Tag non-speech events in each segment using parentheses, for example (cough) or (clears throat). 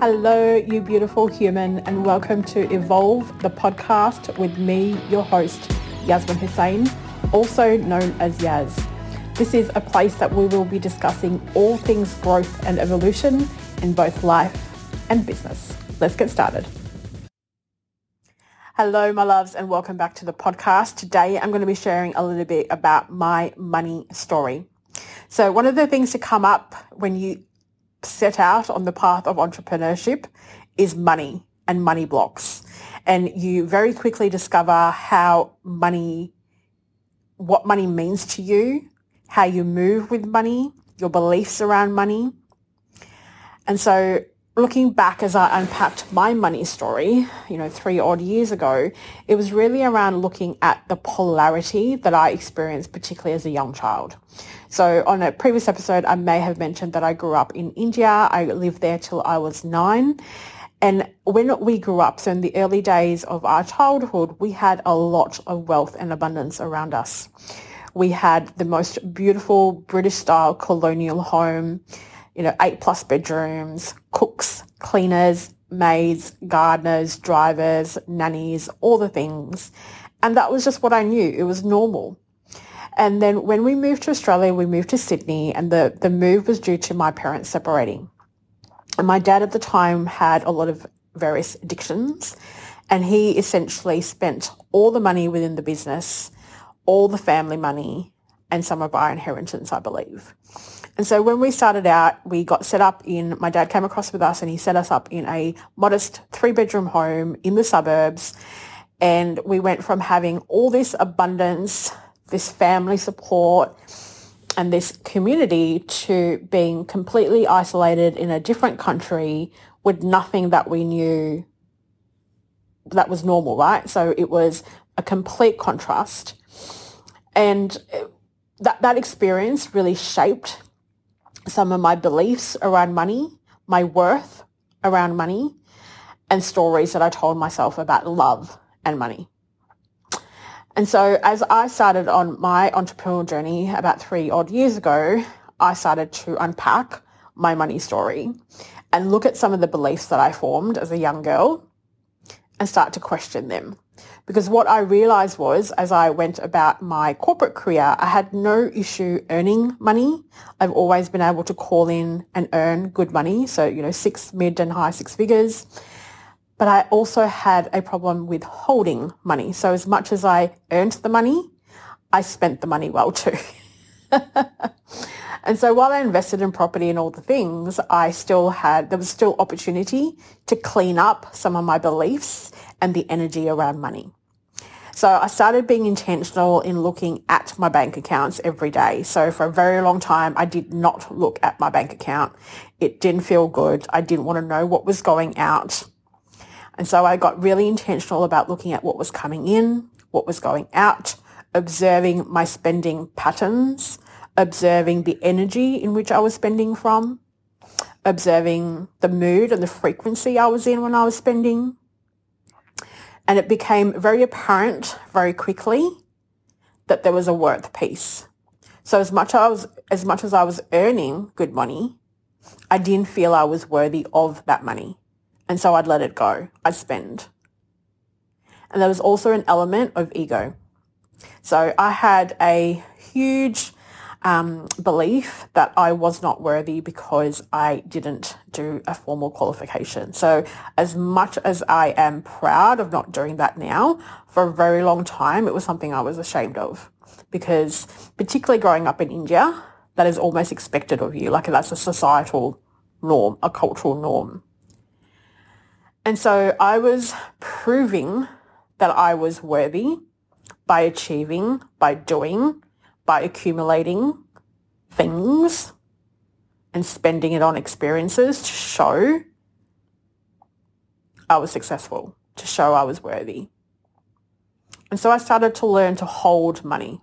Hello, you beautiful human, and welcome to Evolve, the podcast with me, your host, Yasmin Hussein, also known as Yaz. This is a place that we will be discussing all things growth and evolution in both life and business. Let's get started. Hello, my loves, and welcome back to the podcast. Today, I'm going to be sharing a little bit about my money story. So one of the things to come up when you set out on the path of entrepreneurship is money and money blocks. And you very quickly discover how money, what money means to you, how you move with money, your beliefs around money. And so looking back as I unpacked my money story, you know, three odd years ago, it was really around looking at the polarity that I experienced, particularly as a young child. So on a previous episode, I may have mentioned that I grew up in India. I lived there till I was nine. And when we grew up, so in the early days of our childhood, we had a lot of wealth and abundance around us. We had the most beautiful British style colonial home you know, eight plus bedrooms, cooks, cleaners, maids, gardeners, drivers, nannies, all the things. And that was just what I knew. It was normal. And then when we moved to Australia, we moved to Sydney and the, the move was due to my parents separating. And my dad at the time had a lot of various addictions and he essentially spent all the money within the business, all the family money and some of our inheritance, I believe. And so when we started out, we got set up in, my dad came across with us and he set us up in a modest three bedroom home in the suburbs. And we went from having all this abundance, this family support and this community to being completely isolated in a different country with nothing that we knew that was normal, right? So it was a complete contrast. And eh, that, that experience really shaped some of my beliefs around money, my worth around money, and stories that I told myself about love and money. And so as I started on my entrepreneurial journey about three odd years ago, I started to unpack my money story and look at some of the beliefs that I formed as a young girl and start to question them. Because what I realized was as I went about my corporate career, I had no issue earning money. I've always been able to call in and earn good money. So, you know, six mid and high six figures. But I also had a problem with holding money. So as much as I earned the money, I spent the money well too. (laughs) and so while I invested in property and all the things, I still had, there was still opportunity to clean up some of my beliefs and the energy around money. So I started being intentional in looking at my bank accounts every day. So for a very long time, I did not look at my bank account. It didn't feel good. I didn't want to know what was going out. And so I got really intentional about looking at what was coming in, what was going out, observing my spending patterns, observing the energy in which I was spending from, observing the mood and the frequency I was in when I was spending, and it became very apparent very quickly that there was a worth piece. So as much as I was, as much as I was earning good money, I didn't feel I was worthy of that money. And so I'd let it go. I'd spend. And there was also an element of ego. So I had a huge um, belief that I was not worthy because I didn't do a formal qualification. So as much as I am proud of not doing that now, for a very long time, it was something I was ashamed of because particularly growing up in India, that is almost expected of you. Like that's a societal norm, a cultural norm. And so I was proving that I was worthy by achieving, by doing, by accumulating things and spending it on experiences to show I was successful, to show I was worthy. And so I started to learn to hold money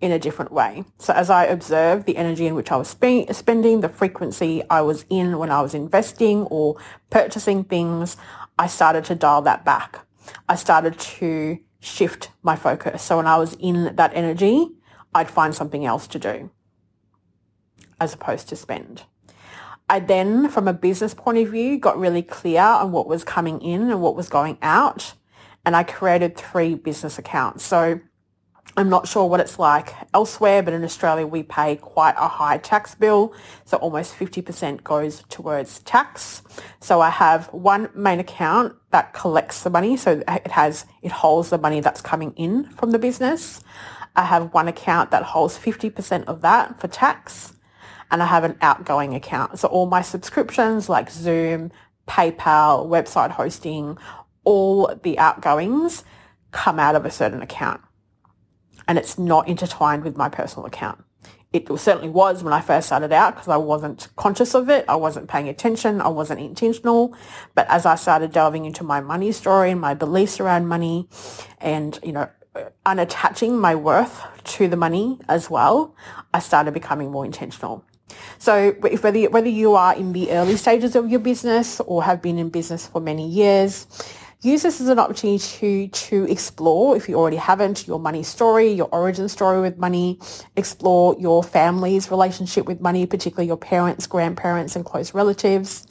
in a different way. So as I observed the energy in which I was spe- spending, the frequency I was in when I was investing or purchasing things, I started to dial that back. I started to shift my focus. So when I was in that energy, I'd find something else to do as opposed to spend. I then, from a business point of view, got really clear on what was coming in and what was going out. And I created three business accounts. So I'm not sure what it's like elsewhere, but in Australia we pay quite a high tax bill. So almost 50% goes towards tax. So I have one main account that collects the money. So it has, it holds the money that's coming in from the business. I have one account that holds 50% of that for tax. And I have an outgoing account. So all my subscriptions like Zoom, PayPal, website hosting, all the outgoings come out of a certain account and it's not intertwined with my personal account. It certainly was when I first started out because I wasn't conscious of it. I wasn't paying attention. I wasn't intentional. But as I started delving into my money story and my beliefs around money and, you know, unattaching my worth to the money as well, I started becoming more intentional. So whether, whether you are in the early stages of your business or have been in business for many years, use this as an opportunity to, to explore, if you already haven't, your money story, your origin story with money, explore your family's relationship with money, particularly your parents, grandparents, and close relatives,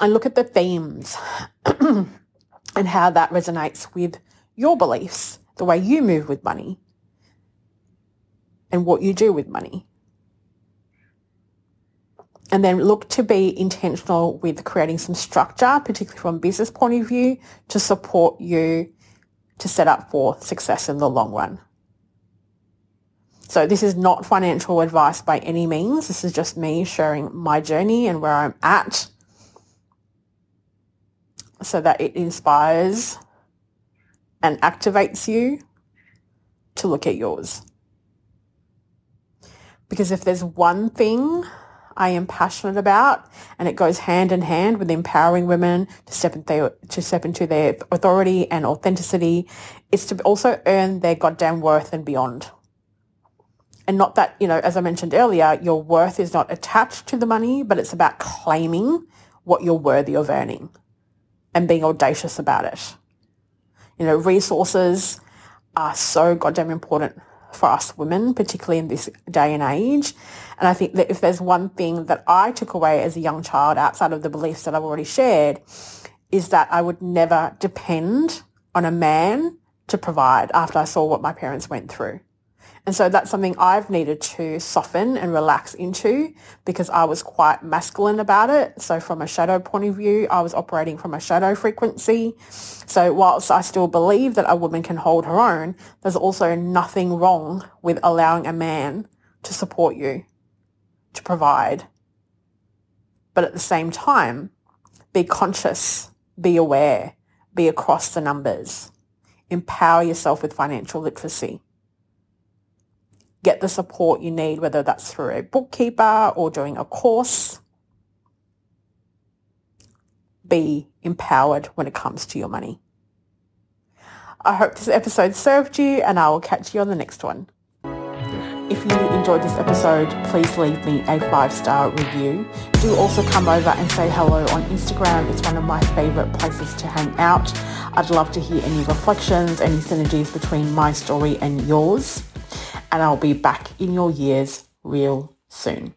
and look at the themes (clears throat) and how that resonates with your beliefs, the way you move with money, and what you do with money and then look to be intentional with creating some structure, particularly from a business point of view, to support you to set up for success in the long run. So this is not financial advice by any means. This is just me sharing my journey and where I'm at so that it inspires and activates you to look at yours. Because if there's one thing I am passionate about, and it goes hand in hand with empowering women to step, into, to step into their authority and authenticity. It's to also earn their goddamn worth and beyond. And not that, you know, as I mentioned earlier, your worth is not attached to the money, but it's about claiming what you're worthy of earning and being audacious about it. You know, resources are so goddamn important for us women, particularly in this day and age. And I think that if there's one thing that I took away as a young child outside of the beliefs that I've already shared, is that I would never depend on a man to provide after I saw what my parents went through. And so that's something I've needed to soften and relax into because I was quite masculine about it. So from a shadow point of view, I was operating from a shadow frequency. So whilst I still believe that a woman can hold her own, there's also nothing wrong with allowing a man to support you, to provide. But at the same time, be conscious, be aware, be across the numbers. Empower yourself with financial literacy get the support you need, whether that's through a bookkeeper or doing a course. Be empowered when it comes to your money. I hope this episode served you and I will catch you on the next one. If you enjoyed this episode, please leave me a five-star review. Do also come over and say hello on Instagram. It's one of my favourite places to hang out. I'd love to hear any reflections, any synergies between my story and yours and I'll be back in your ears real soon.